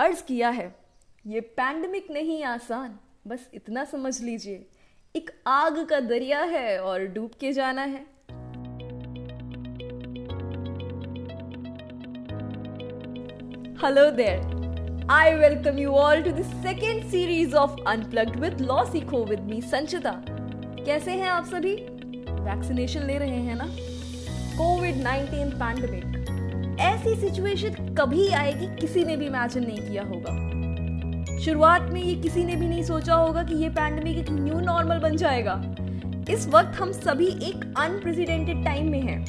अर्ज़ किया है। ये पैंडमिक नहीं आसान, बस इतना समझ लीजिए। एक आग का दरिया है और डूब के जाना है। Hello there I welcome you all to the second series of unplugged with law सीखो विद मी संचिता कैसे हैं आप सभी? वैक्सीनेशन ले रहे हैं ना? कोविड 19 पैंडमिक ऐसी सिचुएशन कभी आएगी, किसी ने भी इमेजिन नहीं किया होगा। शुरुआत में ये किसी ने भी नहीं सोचा होगा कि ये पैंडमिक एक न्यू नॉर्मल बन जाएगा। इस वक्त हम सभी एक अनप्रेसिडेंटेड टाइम में हैं।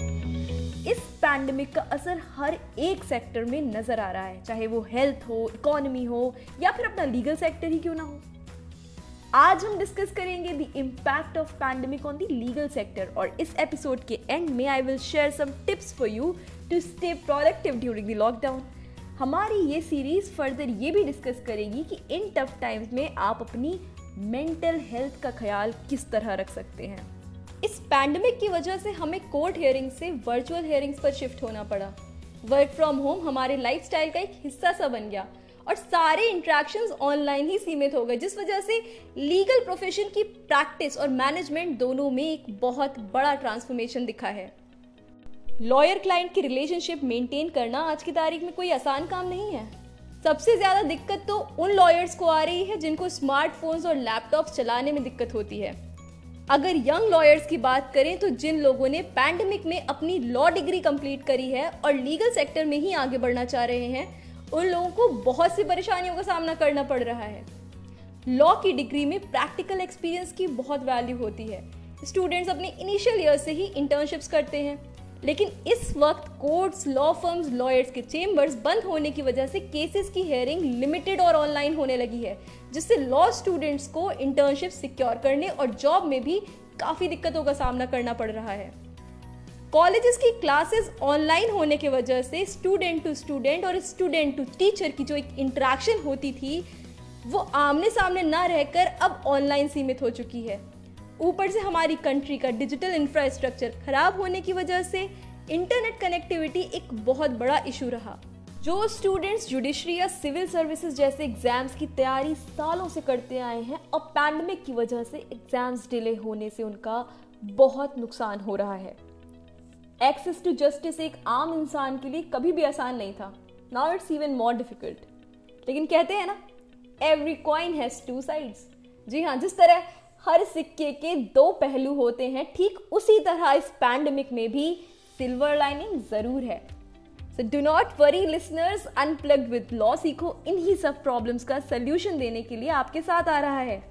इस पैंडमिक का असर हर एक सेक्टर में नज़र आ रहा है, चाहे वो हेल्थ हो इकोनॉमी हो, या फिर अपना लीगल सेक्टर ही क्यों ना हो। आज हम डिस्कस करेंगे the impact of pandemic on the legal sector और इस एपिसोड के एंड में I will share some tips for you to stay productive during the lockdown हमारी ये सीरीज़ फर्दर ये भी डिस्कस करेगी कि इन टफ टाइम्स में आप अपनी मेंटल हेल्थ का ख्याल किस तरह रख सकते हैं। इस पैंडमिक की वजह से हमें कोर्ट हेयरिंग से वर्चुअल हेयरिंग्स पर शिफ्ट होना पड़ा। वर्क फ्रॉम होम हमारे लाइफस्टाइल का एक हिस्सा सा बन गया। और सारे इंट्रैक्शंस ऑनलाइन ही सीमित हो गए, जिस वजह से लीगल प्रोफेशन की प्रैक्टिस और मैनेजमेंट दोनों में एक बहुत बड़ा ट्रांसफॉर्मेशन दिखा है। लॉयर क्लाइंट की रिलेशनशिप मेंटेन करना आज की तारीख में कोई आसान काम नहीं है। सबसे ज़्यादा दिक्कत तो उन लॉयर्स को आ रही है जिनको स्मार्टफोन्स और लैपटॉप्स चलाने में दिक्कत होती है। अगर यंग लॉयर्स की बात करें तो जिन लोगों ने पैंडमिक में अपनी लॉ डिग्री कंप्लीट करी है और लीगल सेक्टर में ही आगे बढ़ना चाह रहे हैं उन लोगों को बहुत सी परेशानियों का सामना करना पड़ रहा है। लॉ की डिग्री में प्रैक्टिकल एक्सपीरियंस की बहुत वैल्यू होती है। स्टूडेंट्स अपने इनिशियल ईयर से ही इंटर्नशिप्स करते हैं। लेकिन इस वक्त कोर्ट्स लॉ फर्म्स लॉयर्स के चेम्बर्स बंद होने की वजह से केसेस की हेयरिंग लिमिटेड और ऑनलाइन होने लगी है, जिससे लॉ स्टूडेंट्स को इंटर्नशिप सिक्योर करने और जॉब में भी काफ़ी दिक्कतों का सामना करना पड़ रहा है। कॉलेजेस की क्लासेस ऑनलाइन होने की वजह से स्टूडेंट टू स्टूडेंट और स्टूडेंट टू टीचर की जो एक इंट्रैक्शन होती थी, वो आमने सामने ना रहकर अब ऑनलाइन सीमित हो चुकी है। ऊपर से हमारी कंट्री का डिजिटल इंफ्रास्ट्रक्चर खराब होने की वजह से इंटरनेट कनेक्टिविटी एक बहुत बड़ा इशू रहा। जो स्टूडेंट्स जुडिशरी या सिविल सर्विसेज़ जैसे एग्ज़ाम्स की तैयारी सालों से करते आए हैं, अब पैंडमिक की वजह से एग्ज़ाम्स डिले होने से उनका बहुत नुकसान हो रहा है। एक्सेस टू जस्टिस एक आम इंसान के लिए कभी भी आसान नहीं था। Now it's even more difficult लेकिन कहते हैं ना every coin has two sides जी हाँ जिस तरह हर सिक्के के दो पहलू होते हैं, ठीक उसी तरह इस पैंडमिक में भी सिल्वर लाइनिंग ज़रूर है। So do not worry listeners unplugged with law सीखो। इन्हीं सब प्रॉब्लम्स का सोल्यूशन देने के लिए आपके साथ आ रहा है।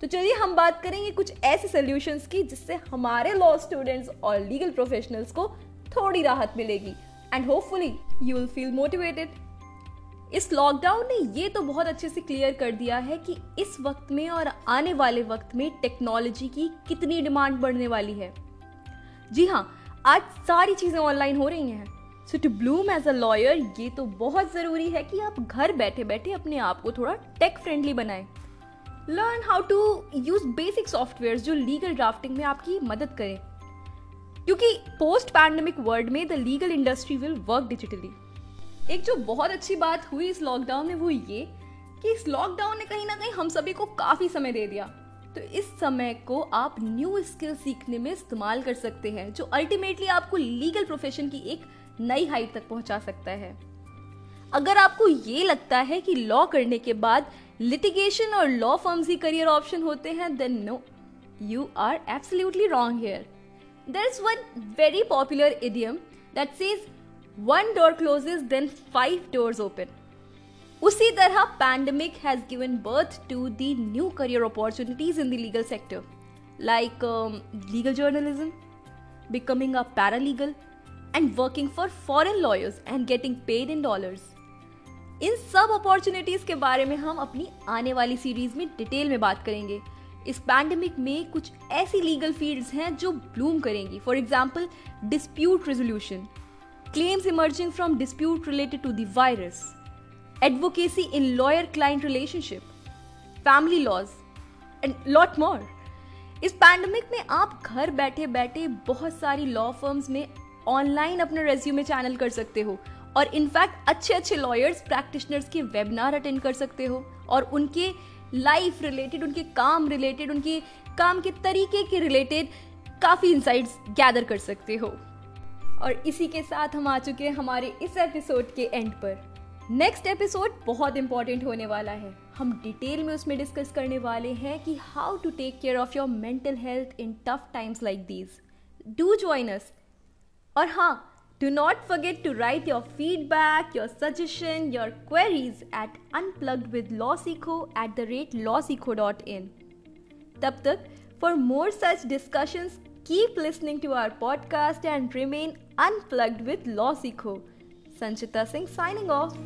तो चलिए हम बात करेंगे कुछ ऐसे सोल्यूशंस की जिससे हमारे लॉ स्टूडेंट्स और लीगल प्रोफेशनल्स को थोड़ी राहत मिलेगी। And hopefully you will feel motivated इस लॉकडाउन ने ये तो बहुत अच्छे से क्लियर कर दिया है कि इस वक्त में और आने वाले वक्त में टेक्नोलॉजी की कितनी डिमांड बढ़ने वाली है। जी हाँ आज सारी चीज़ें ऑनलाइन हो रही हैं। So to bloom as a lawyer ये तो बहुत ज़रूरी है कि आप घर बैठे बैठे अपने आप को थोड़ा टेक फ्रेंडली बनाएँ। Learn how to use basic software जो लीगल ड्राफ्टिंग में आपकी मदद करें। क्योंकि पोस्ट पैंडमिक वर्ल्ड में the legal industry will work digitally एक जो बहुत अच्छी बात हुई इस लॉकडाउन में वो ये कि इस लॉकडाउन ने कहीं ना कहीं हम सभी को काफ़ी समय दे दिया। तो इस समय को आप न्यू स्किल सीखने में इस्तेमाल कर सकते हैं, जो अल्टीमेटली आपको लीगल प्रोफेशन की एक नई हाइट तक पहुँचा सकता है। अगर आपको ये लगता है कि लॉ करने के बाद लिटिगेशन और लॉ फर्म्स ही करियर ऑप्शन होते हैं then no you are absolutely wrong here there is one very popular idiom that says one door closes then five doors open उसी तरह pandemic has given birth to the new career opportunities in the legal sector like legal journalism becoming a paralegal, and working for foreign lawyers and getting paid in dollars. इन सब opportunities के बारे में हम अपनी आने वाली सीरीज़ में डिटेल में बात करेंगे। इस पैंडमिक में कुछ ऐसी लीगल फील्ड्स हैं जो ब्लूम करेंगी। For example dispute resolution claims emerging from dispute related to the virus advocacy in lawyer client relationship family laws and lot more इस पैंडमिक में आप घर बैठे बैठे बहुत सारी लॉ फर्म्स में ऑनलाइन अपना रेज्यूमे चैनल कर सकते हो। और इनफैक्ट अच्छे अच्छे लॉयर्स प्रैक्टिशनर्स के वेबिनार अटेंड कर सकते हो और उनके लाइफ रिलेटेड उनके काम रिलेटेड उनके काम के तरीके के रिलेटेड काफ़ी इंसाइट्स गैदर कर सकते हो। और इसी के साथ हम आ चुके हैं हमारे इस एपिसोड के एंड पर। नेक्स्ट एपिसोड बहुत इंपॉर्टेंट होने वाला है। हम डिटेल में उसमें डिस्कस करने वाले हैं कि how to take care of your mental health in tough times like these do join us और हाँ Do not forget to write your feedback, your suggestion, your queries at unpluggedwithlawseco at the rate lawseco.in. Tab tak, for more such discussions, keep listening to our podcast and remain unplugged with Law Seco. Sanchita Singh signing off.